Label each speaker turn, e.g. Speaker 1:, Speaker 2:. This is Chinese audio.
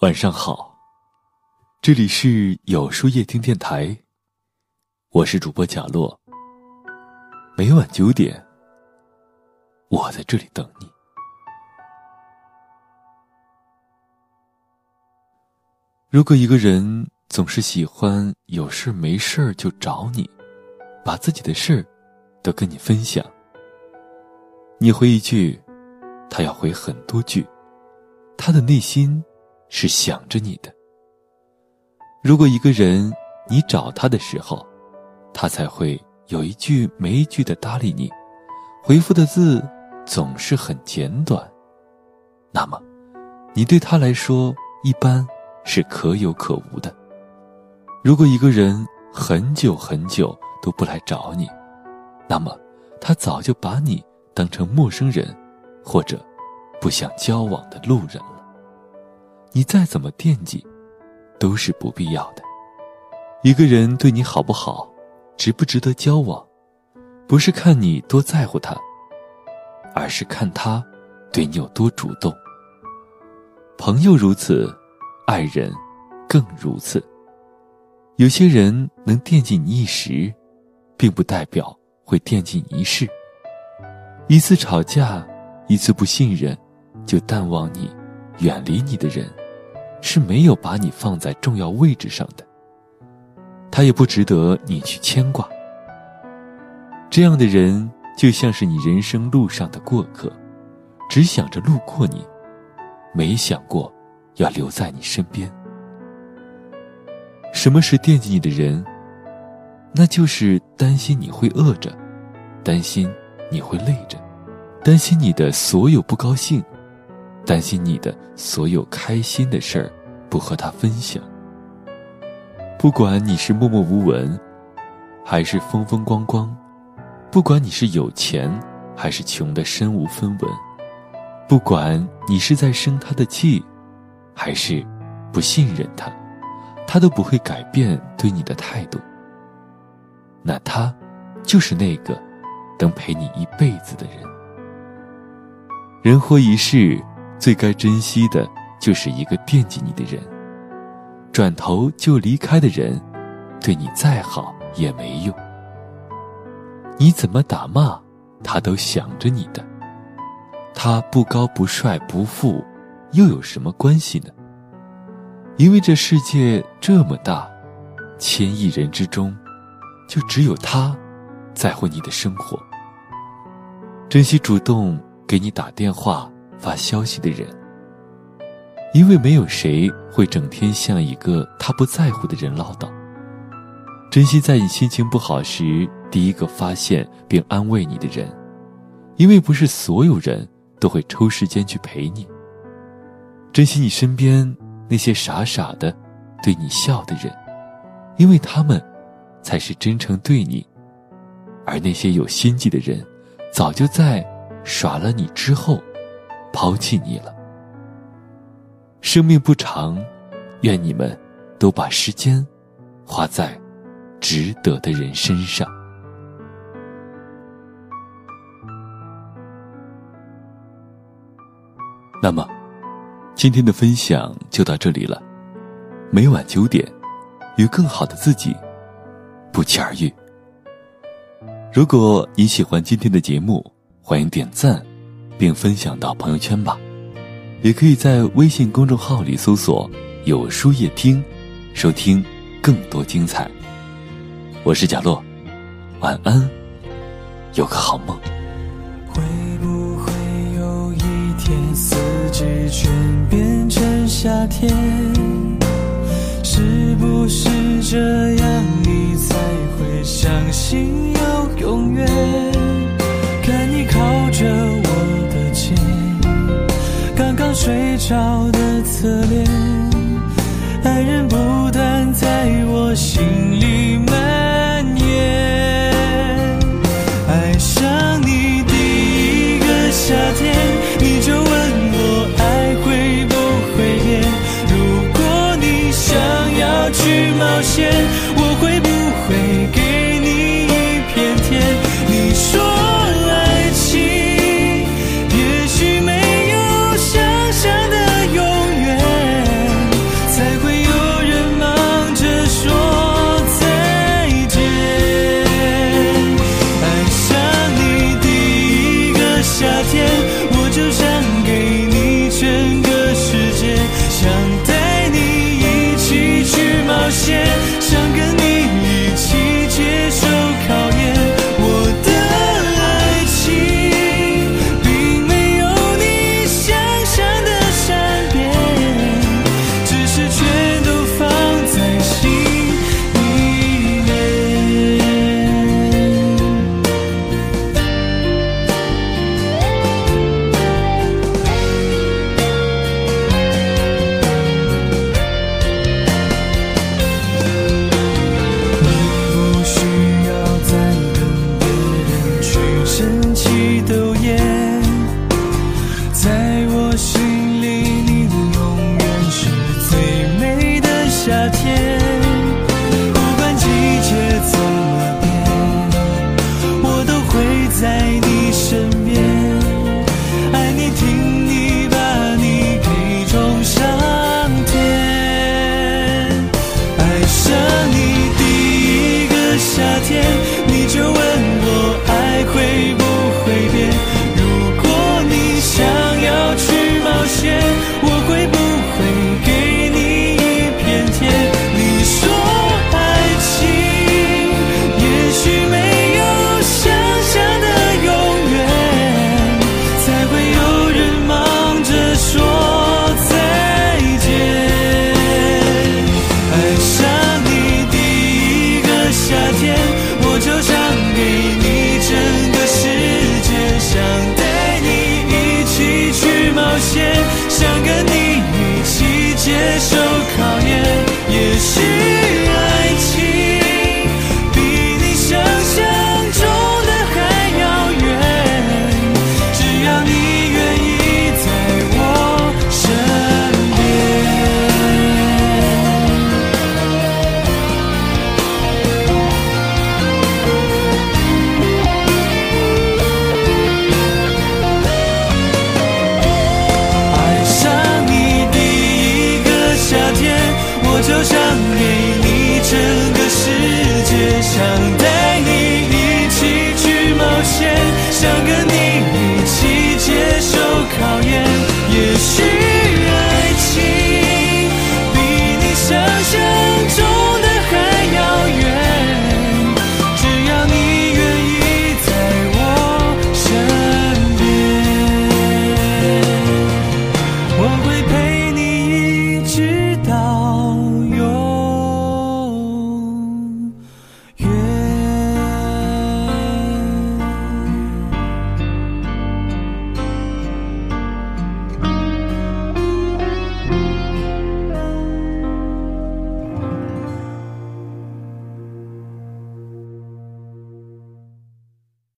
Speaker 1: 晚上好，这里是有书夜听电台，我是主播贾洛。每晚九点，我在这里等你。如果一个人总是喜欢有事没事就找你，把自己的事都跟你分享，你回一句，他要回很多句，他的内心。是想着你的。如果一个人你找他的时候，他才会有一句没一句的搭理你，回复的字总是很简短，那么，你对他来说一般是可有可无的。如果一个人很久很久都不来找你，那么，他早就把你当成陌生人，或者不想交往的路人。你再怎么惦记，都是不必要的。一个人对你好不好，值不值得交往，不是看你多在乎他，而是看他对你有多主动。朋友如此，爱人更如此。有些人能惦记你一时，并不代表会惦记你一世。一次吵架，一次不信任，就淡忘你，远离你的人。是没有把你放在重要位置上的，他也不值得你去牵挂。这样的人就像是你人生路上的过客，只想着路过你，没想过要留在你身边。什么是惦记你的人？那就是担心你会饿着，担心你会累着，担心你的所有不高兴。担心你的所有开心的事儿不和他分享。不管你是默默无闻，还是风风光光；不管你是有钱，还是穷的身无分文；不管你是在生他的气，还是不信任他，他都不会改变对你的态度。那他，就是那个能陪你一辈子的人。人活一世。最该珍惜的，就是一个惦记你的人。转头就离开的人，对你再好也没用。你怎么打骂，他都想着你的。他不高不帅不富，又有什么关系呢？因为这世界这么大，千亿人之中，就只有他，在乎你的生活。珍惜主动给你打电话。发消息的人，因为没有谁会整天向一个他不在乎的人唠叨。珍惜在你心情不好时第一个发现并安慰你的人，因为不是所有人都会抽时间去陪你。珍惜你身边那些傻傻的对你笑的人，因为他们才是真诚对你，而那些有心计的人，早就在耍了你之后。抛弃你了。生命不长，愿你们都把时间花在值得的人身上。那么，今天的分享就到这里了。每晚九点，与更好的自己不期而遇。如果你喜欢今天的节目，欢迎点赞。并分享到朋友圈吧，也可以在微信公众号里搜索“有书夜听”，收听更多精彩。我是贾洛，晚安，有个好梦。
Speaker 2: 会不会有一天，四季全变成夏天？是不是这样，你才会相信有永远？照的侧脸，爱人不断在我心里蔓延。爱上你第一个夏天。夏天